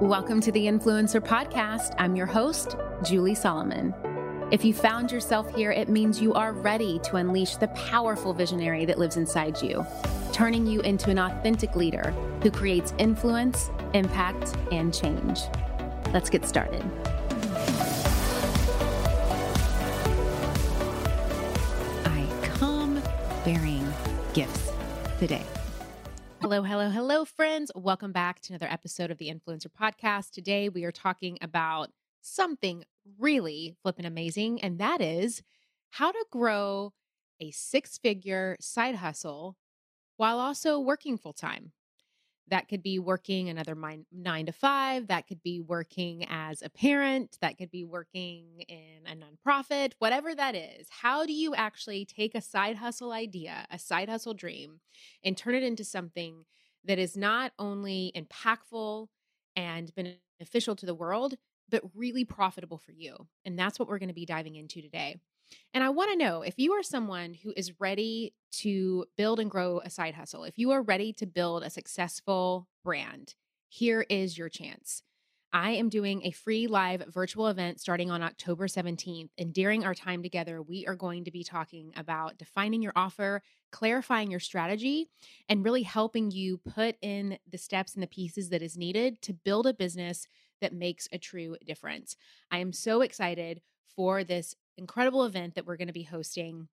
Welcome to the Influencer Podcast. I'm your host, Julie Solomon. If you found yourself here, it means you are ready to unleash the powerful visionary that lives inside you, turning you into an authentic leader who creates influence, impact, and change. Let's get started. I come bearing gifts today. Hello, hello, hello, friends. Welcome back to another episode of the Influencer Podcast. Today we are talking about something really flipping amazing, and that is how to grow a six figure side hustle while also working full time. That could be working another nine to five. That could be working as a parent. That could be working in a nonprofit, whatever that is. How do you actually take a side hustle idea, a side hustle dream, and turn it into something that is not only impactful and beneficial to the world, but really profitable for you? And that's what we're going to be diving into today. And I want to know if you are someone who is ready to build and grow a side hustle, if you are ready to build a successful brand, here is your chance. I am doing a free live virtual event starting on October 17th. And during our time together, we are going to be talking about defining your offer, clarifying your strategy, and really helping you put in the steps and the pieces that is needed to build a business that makes a true difference. I am so excited for this incredible event that we're going to be hosting.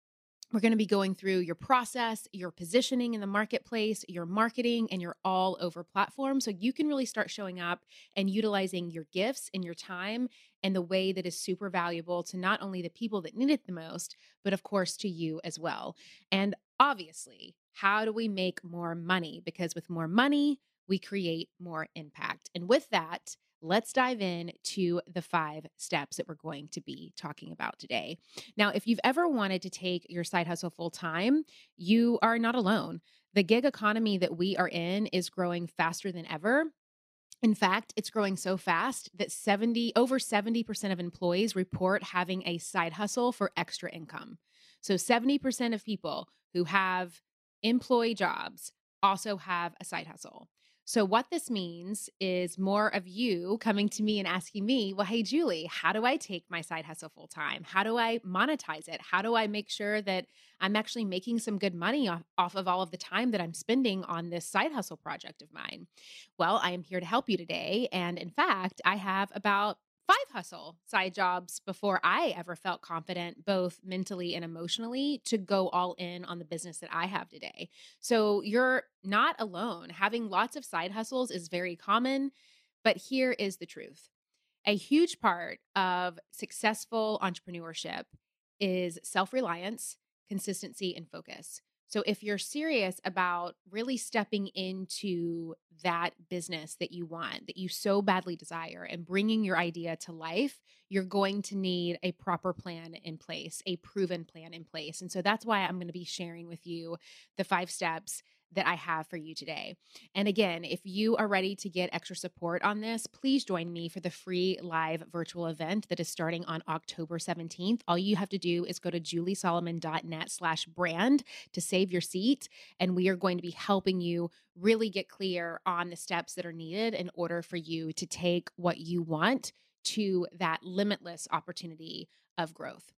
We're going to be going through your process, your positioning in the marketplace, your marketing, and your all over platform. So you can really start showing up and utilizing your gifts and your time in the way that is super valuable to not only the people that need it the most, but of course to you as well. And obviously, how do we make more money? Because with more money, we create more impact. And with that, let's dive in to the five steps that we're going to be talking about today. Now, if you've ever wanted to take your side hustle full time, you are not alone. The gig economy that we are in is growing faster than ever. In fact, it's growing so fast that 70 over 70% of employees report having a side hustle for extra income. So 70% of people who have employee jobs also have a side hustle. So, what this means is more of you coming to me and asking me, well, hey, Julie, how do I take my side hustle full time? How do I monetize it? How do I make sure that I'm actually making some good money off, of all of the time that I'm spending on this side hustle project of mine? Well, I am here to help you today. And in fact, I have about five hustle side jobs before I ever felt confident, both mentally and emotionally, to go all in on the business that I have today. So you're not alone. Having lots of side hustles is very common, but here is the truth a huge part of successful entrepreneurship is self reliance, consistency, and focus. So, if you're serious about really stepping into that business that you want, that you so badly desire, and bringing your idea to life, you're going to need a proper plan in place, a proven plan in place. And so, that's why I'm going to be sharing with you the five steps that I have for you today. And again, if you are ready to get extra support on this, please join me for the free live virtual event that is starting on October 17th. All you have to do is go to juliesolomon.net slash brand to save your seat. And we are going to be helping you really get clear on the steps that are needed in order for you to take what you want to that limitless opportunity of growth.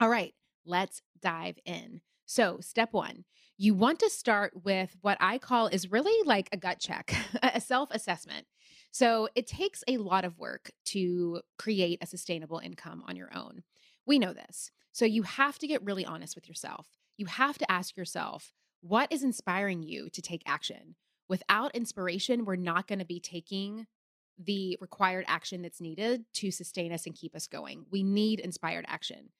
All right, let's dive in. So, step one, you want to start with what I call is really like a gut check, a self assessment. So, it takes a lot of work to create a sustainable income on your own. We know this. So, you have to get really honest with yourself. You have to ask yourself, what is inspiring you to take action? Without inspiration, we're not going to be taking the required action that's needed to sustain us and keep us going. We need inspired action.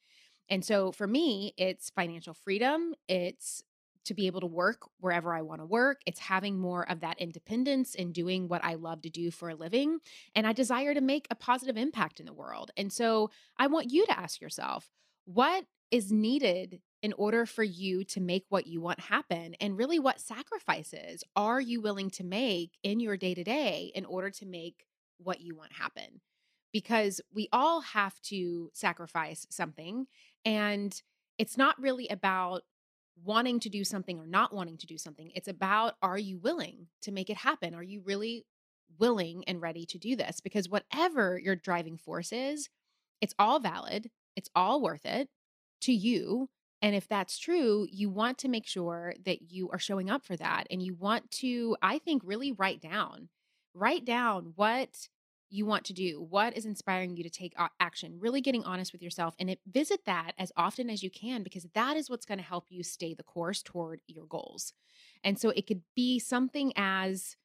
And so for me, it's financial freedom. It's to be able to work wherever I want to work. It's having more of that independence and doing what I love to do for a living. And I desire to make a positive impact in the world. And so I want you to ask yourself, what is needed in order for you to make what you want happen? And really, what sacrifices are you willing to make in your day to day in order to make what you want happen? Because we all have to sacrifice something. And it's not really about wanting to do something or not wanting to do something. It's about are you willing to make it happen? Are you really willing and ready to do this because whatever your driving force is, it's all valid, it's all worth it to you. And if that's true, you want to make sure that you are showing up for that. And you want to, I think, really write down, write down what you want to do, what is inspiring you to take action, really getting honest with yourself and it, visit that as often as you can because that is what's going to help you stay the course toward your goals. And so it could be something as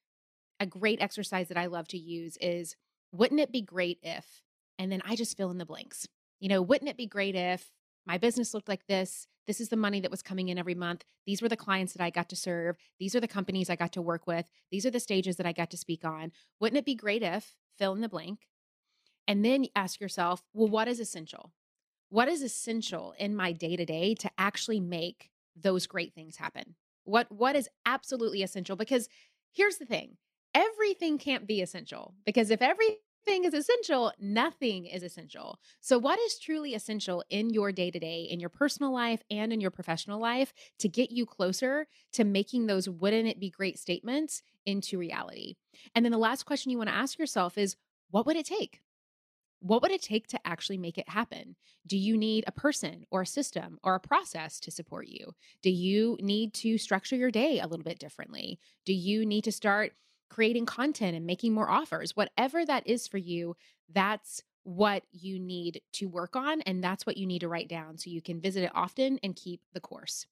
a great exercise that I love to use is wouldn't it be great if, and then I just fill in the blanks. You know, wouldn't it be great if my business looked like this? This is the money that was coming in every month. These were the clients that I got to serve. These are the companies I got to work with. These are the stages that I got to speak on. Wouldn't it be great if, fill in the blank? And then ask yourself, well, what is essential? What is essential in my day to day to actually make those great things happen? What what is absolutely essential? Because here's the thing everything can't be essential because if everything is essential, nothing is essential. So, what is truly essential in your day to day, in your personal life, and in your professional life to get you closer to making those wouldn't it be great statements into reality? And then the last question you want to ask yourself is what would it take? What would it take to actually make it happen? Do you need a person or a system or a process to support you? Do you need to structure your day a little bit differently? Do you need to start creating content and making more offers, whatever that is for you, that's what you need to work on. And that's what you need to write down so you can visit it often and keep the course.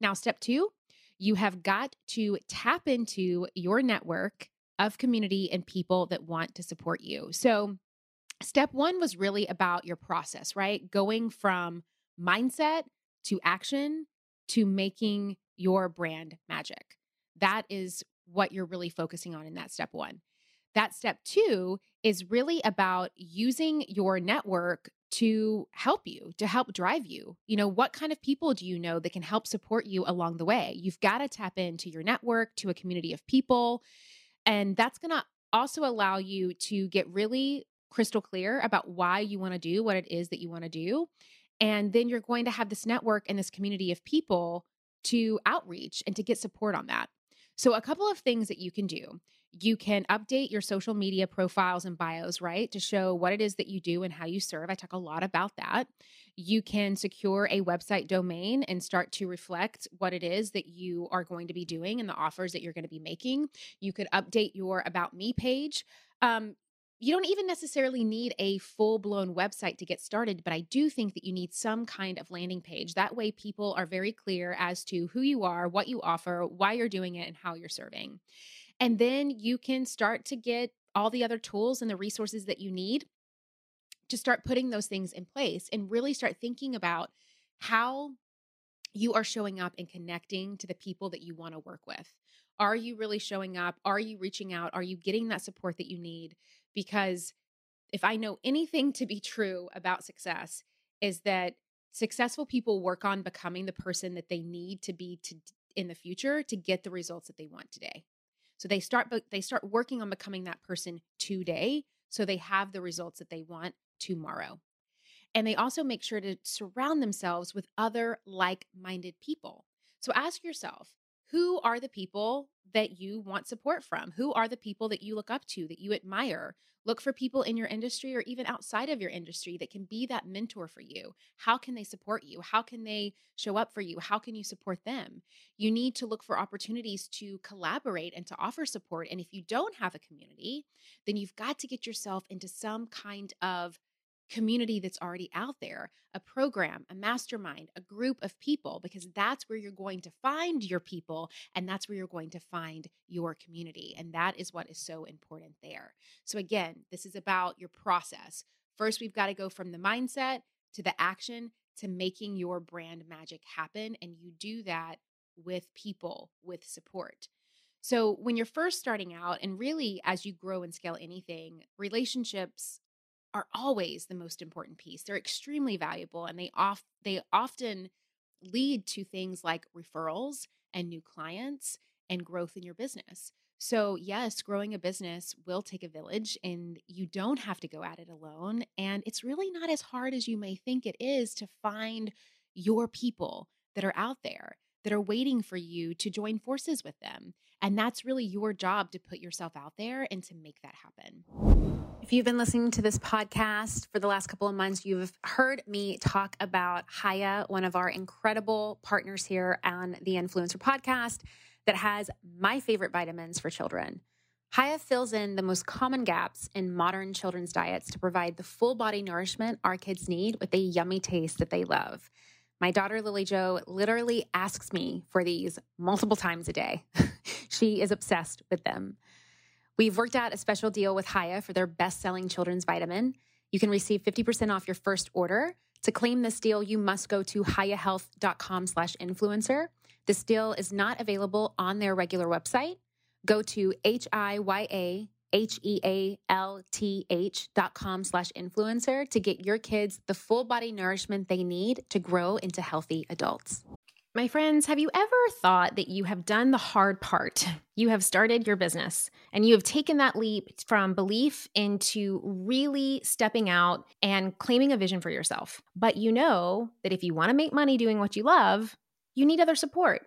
Now, step two, you have got to tap into your network of community and people that want to support you. So, step one was really about your process, right? Going from mindset to action to making your brand magic. That is what you're really focusing on in that step one. That step two is really about using your network to help you, to help drive you. You know, what kind of people do you know that can help support you along the way? You've got to tap into your network, to a community of people. And that's going to also allow you to get really crystal clear about why you want to do what it is that you want to do. And then you're going to have this network and this community of people to outreach and to get support on that. So, a couple of things that you can do. You can update your social media profiles and bios, right, to show what it is that you do and how you serve. I talk a lot about that. You can secure a website domain and start to reflect what it is that you are going to be doing and the offers that you're going to be making. You could update your About Me page. Um, you don't even necessarily need a full blown website to get started, but I do think that you need some kind of landing page. That way, people are very clear as to who you are, what you offer, why you're doing it, and how you're serving. And then you can start to get all the other tools and the resources that you need to start putting those things in place and really start thinking about how you are showing up and connecting to the people that you want to work with. Are you really showing up? Are you reaching out? Are you getting that support that you need? Because if I know anything to be true about success, is that successful people work on becoming the person that they need to be to in the future to get the results that they want today. So they start they start working on becoming that person today so they have the results that they want tomorrow. And they also make sure to surround themselves with other like-minded people. So ask yourself, who are the people that you want support from? Who are the people that you look up to, that you admire? Look for people in your industry or even outside of your industry that can be that mentor for you. How can they support you? How can they show up for you? How can you support them? You need to look for opportunities to collaborate and to offer support. And if you don't have a community, then you've got to get yourself into some kind of community that's already out there, a program, a mastermind, a group of people, because that's where you're going to find your people and that's where you're going to find your community. And that is what is so important there. So, again, this is about your process. First, we've got to go from the mindset to the action to making your brand magic happen. And you do that with people, with support. So, when you're first starting out, and really as you grow and scale anything, relationships are always the most important piece. They're extremely valuable and they off they often lead to things like referrals and new clients and growth in your business. So, yes, growing a business will take a village and you don't have to go at it alone. And it's really not as hard as you may think it is to find your people that are out there that are waiting for you to join forces with them. And that's really your job to put yourself out there and to make that happen. If you've been listening to this podcast for the last couple of months, you've heard me talk about Hiya, one of our incredible partners here on the Influencer Podcast that has my favorite vitamins for children. Hiya fills in the most common gaps in modern children's diets to provide the full body nourishment our kids need with a yummy taste that they love. My daughter Lily Joe literally asks me for these multiple times a day. she is obsessed with them. We've worked out a special deal with Hiya for their best selling children's vitamin. You can receive 50% off your first order. To claim this deal, you must go to hiyahealth.com slash influencer. This deal is not available on their regular website go to H-I-Y-A H-E-A-L-T-H dot com slash influencer to get your kids the full body nourishment they need to grow into healthy adults. My friends, have you ever thought that you have done the hard part? You have started your business and you have taken that leap from belief into really stepping out and claiming a vision for yourself. But you know that if you want to make money doing what you love, you need other support.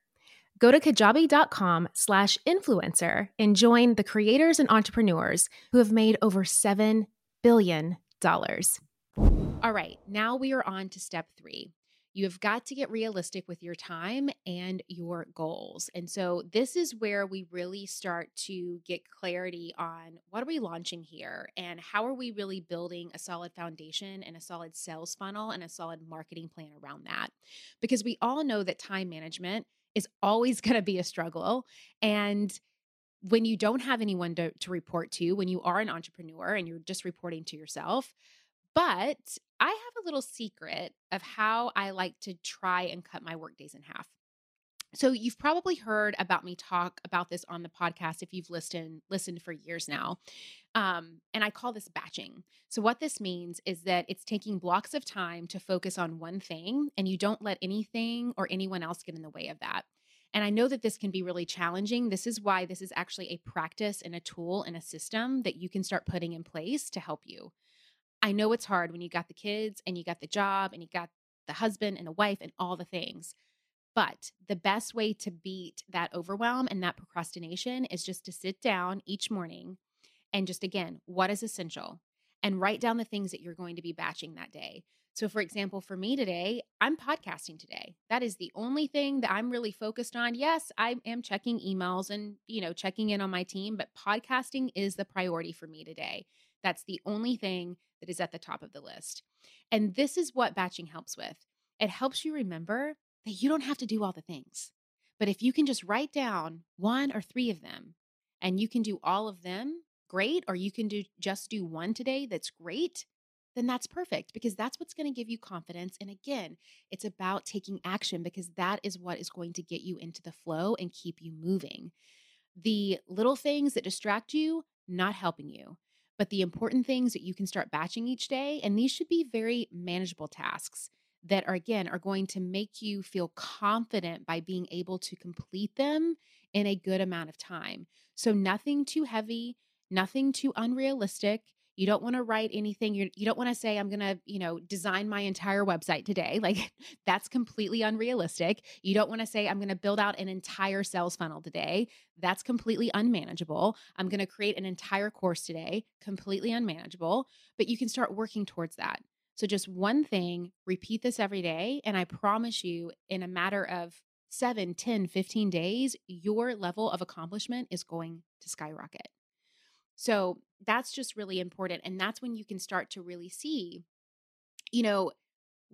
Go to kajabi.com slash influencer and join the creators and entrepreneurs who have made over $7 billion. All right, now we are on to step three. You have got to get realistic with your time and your goals. And so, this is where we really start to get clarity on what are we launching here and how are we really building a solid foundation and a solid sales funnel and a solid marketing plan around that. Because we all know that time management is always going to be a struggle. And when you don't have anyone to, to report to, when you are an entrepreneur and you're just reporting to yourself, but I have a little secret of how I like to try and cut my work days in half. So you've probably heard about me talk about this on the podcast if you've listened listened for years now. Um, and I call this batching. So what this means is that it's taking blocks of time to focus on one thing and you don't let anything or anyone else get in the way of that. And I know that this can be really challenging. This is why this is actually a practice and a tool and a system that you can start putting in place to help you. I know it's hard when you got the kids and you got the job and you got the husband and the wife and all the things. But the best way to beat that overwhelm and that procrastination is just to sit down each morning and just again, what is essential? And write down the things that you're going to be batching that day. So, for example, for me today, I'm podcasting today. That is the only thing that I'm really focused on. Yes, I am checking emails and, you know, checking in on my team, but podcasting is the priority for me today. That's the only thing that is at the top of the list. And this is what batching helps with it helps you remember that you don't have to do all the things. But if you can just write down one or three of them and you can do all of them, great. Or you can do just do one today, that's great then that's perfect because that's what's going to give you confidence. And again, it's about taking action because that is what is going to get you into the flow and keep you moving. The little things that distract you, not helping you, but the important things that you can start batching each day. And these should be very manageable tasks that are, again, are going to make you feel confident by being able to complete them in a good amount of time. So, nothing too heavy, nothing too unrealistic you don't want to write anything. You're, you do not want to say, I'm going to, you know, design my entire website today. Like that's completely unrealistic. You don't want to say, I'm going to build out an entire sales funnel today. That's completely unmanageable. I'm going to create an entire course today. Completely unmanageable. But you can start working towards that. So just one thing, repeat this every day. And I promise you, in a matter of 7, 10, 15 days, your level of accomplishment is going to skyrocket. So that's just really important. And that's when you can start to really see, you know,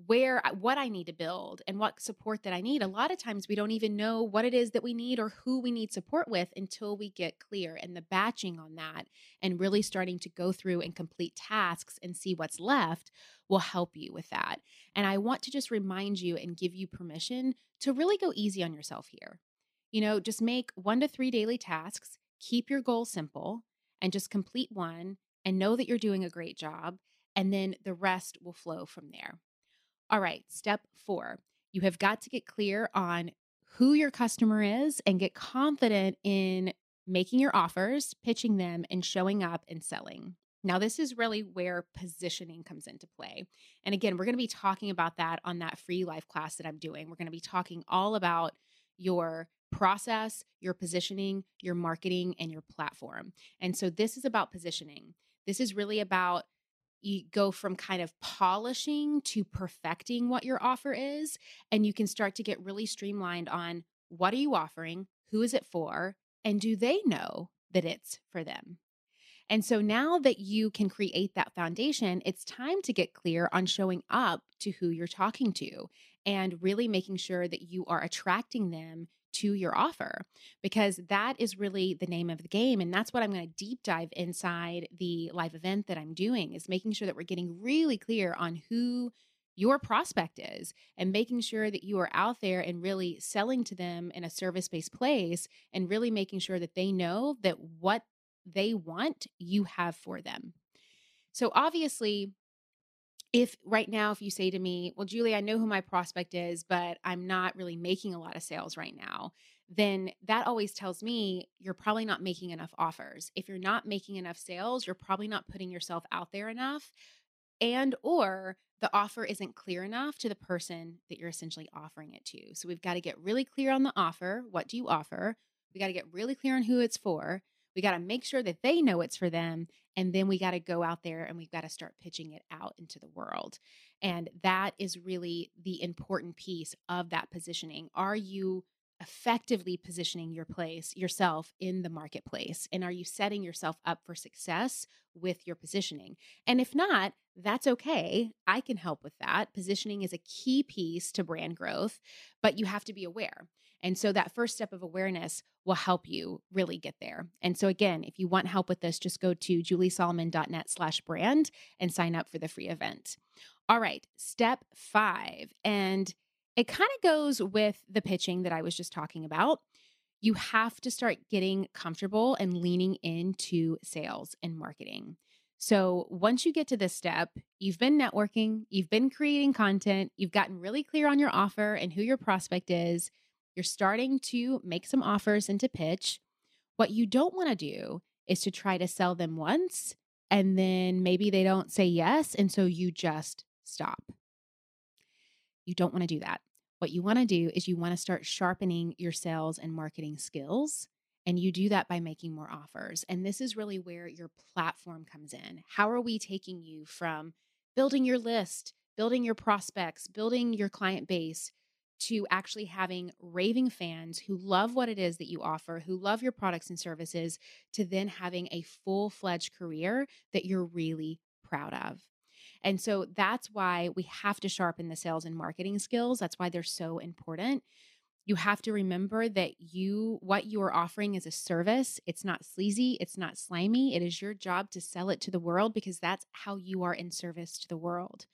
where what I need to build and what support that I need. A lot of times we don't even know what it is that we need or who we need support with until we get clear. And the batching on that and really starting to go through and complete tasks and see what's left will help you with that. And I want to just remind you and give you permission to really go easy on yourself here. You know, just make one to three daily tasks, keep your goal simple and just complete one and know that you're doing a great job. And then the rest will flow from there. All right, step four you have got to get clear on who your customer is and get confident in making your offers, pitching them, and showing up and selling. Now, this is really where positioning comes into play. And again, we're going to be talking about that on that free live class that I'm doing. We're going to be talking all about your process, your positioning, your marketing, and your platform. And so this is about positioning. This is really about you go from kind of polishing to perfecting what your offer is. And you can start to get really streamlined on what are you offering? Who is it for? And do they know that it's for them? And so now that you can create that foundation, it's time to get clear on showing up to who you're talking to and really making sure that you are attracting them to your offer because that is really the name of the game and that's what I'm going to deep dive inside the live event that I'm doing is making sure that we're getting really clear on who your prospect is and making sure that you are out there and really selling to them in a service-based place and really making sure that they know that what they want you have for them. So obviously if right now if you say to me well julie i know who my prospect is but i'm not really making a lot of sales right now then that always tells me you're probably not making enough offers. If you're not making enough sales you're probably not putting yourself out there enough and or the offer isn't clear enough to the person that you're essentially offering it to. So we've got to get really clear on the offer what do you offer? We got to get really clear on who it's for we got to make sure that they know it's for them. And then we got to go out there and we've got to start pitching it out into the world. And that is really the important piece of that positioning. Are you effectively positioning your place yourself in the marketplace and are you setting yourself up for success with your positioning and if not that's okay i can help with that positioning is a key piece to brand growth but you have to be aware and so that first step of awareness will help you really get there. And so again, if you want help with this, just go to juliesolomon.net slash brand and sign up for the free event. All right, step five. And it kind of goes with the pitching that I was just talking about. You have to start getting comfortable and leaning into sales and marketing. So, once you get to this step, you've been networking, you've been creating content, you've gotten really clear on your offer and who your prospect is, you're starting to make some offers and to pitch. What you don't want to do is to try to sell them once and then maybe they don't say yes. And so you just stop. You don't want to do that. What you want to do is you want to start sharpening your sales and marketing skills. And you do that by making more offers. And this is really where your platform comes in. How are we taking you from building your list building your prospects, building your client base to actually having raving fans who love what it is that you offer, who love your products and services, to then having a full fledged career that you're really proud of. And so that's why we have to sharpen the sales and marketing skills. That's why they're so important. You have to remember that you what you are offering is a service. It's not sleazy, it's not slimy. It is your job to sell it to the world because that's how you are in service to the world.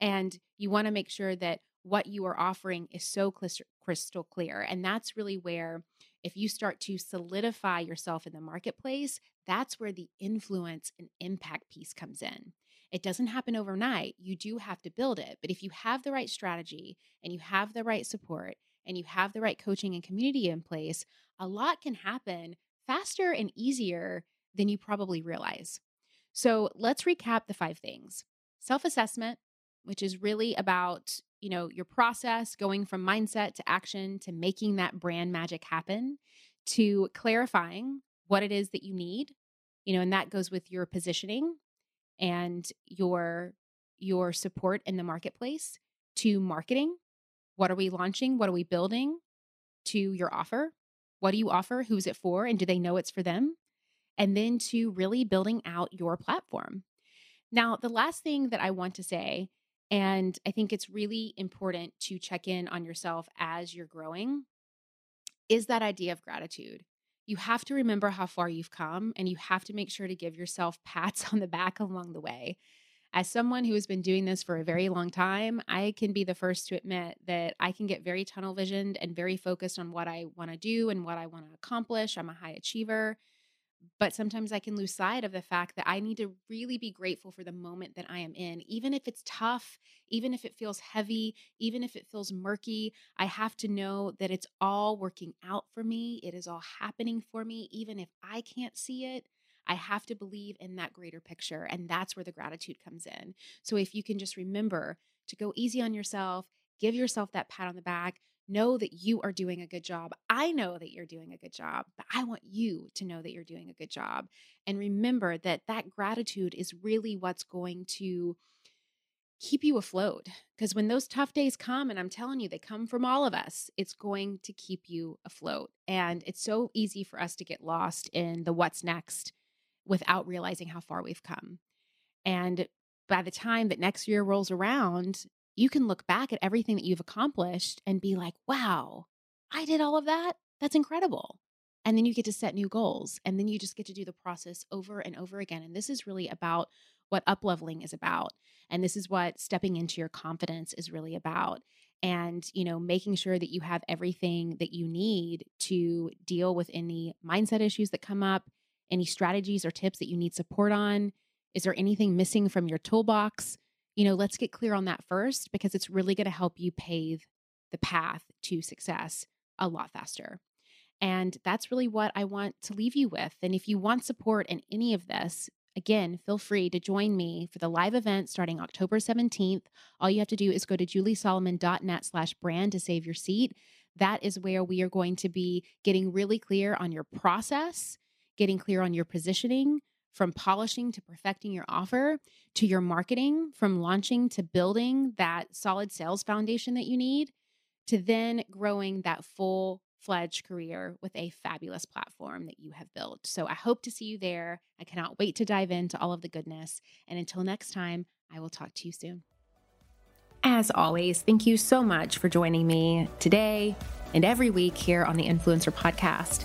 And you want to make sure that what you are offering is so crystal clear. And that's really where, if you start to solidify yourself in the marketplace, that's where the influence and impact piece comes in. It doesn't happen overnight. You do have to build it. But if you have the right strategy and you have the right support and you have the right coaching and community in place, a lot can happen faster and easier than you probably realize. So let's recap the five things self assessment, which is really about you know your process going from mindset to action to making that brand magic happen to clarifying what it is that you need you know and that goes with your positioning and your your support in the marketplace to marketing. What are we launching? What are we building to your offer? What do you offer? Who's it for? And do they know it's for them? And then to really building out your platform. Now the last thing that i want to say and I think it's really important to check in on yourself as you're growing is that idea of gratitude. You have to remember how far you've come and you have to make sure to give yourself pats on the back along the way. As someone who has been doing this for a very long time, I can be the first to admit that I can get very tunnel visioned and very focused on what I want to do and what I want to accomplish. I'm a high achiever but sometimes I can lose sight of the fact that I need to really be grateful for the moment that I am in. Even if it's tough, even if it feels heavy, even if it feels murky, I have to know that it's all working out for me. It is all happening for me, even if I can't see it. I have to believe in that greater picture. And that's where the gratitude comes in. So if you can just remember to go easy on yourself, give yourself that pat on the back, know that you are doing a good job. I know that you're doing a good job, but I want you to know that you're doing a good job. And remember that that gratitude is really what's going to keep you afloat. Because when those tough days come, and I'm telling you, they come from all of us, it's going to keep you afloat. And it's so easy for us to get lost in the what's next without realizing how far we've come. And by the time that next year rolls around you can look back at everything that you've accomplished and be like, wow, I did all of that. That's incredible. And then you get to set new goals. And then you just get to do the process over and over again. And this is really about what up leveling is about. And this is what stepping into your confidence is really about. And, you know, making sure that you have everything that you need to deal with any mindset issues that come up, any strategies or tips that you need support on. Is there anything missing from your toolbox? You know, let's get clear on that first because it's really going to help you pave the path to success a lot faster. And that's really what I want to leave you with. And if you want support in any of this, again, feel free to join me for the live event starting October 17th. All you have to do is go to juliesolomon.net slash brand to save your seat. That is where we are going to be getting really clear on your process, getting clear on your positioning, from polishing to perfecting your offer to your marketing, from launching to building that solid sales foundation that you need, to then growing that full fledged career with a fabulous platform that you have built. So I hope to see you there. I cannot wait to dive into all of the goodness. And until next time, I will talk to you soon. As always, thank you so much for joining me today and every week here on the Influencer Podcast.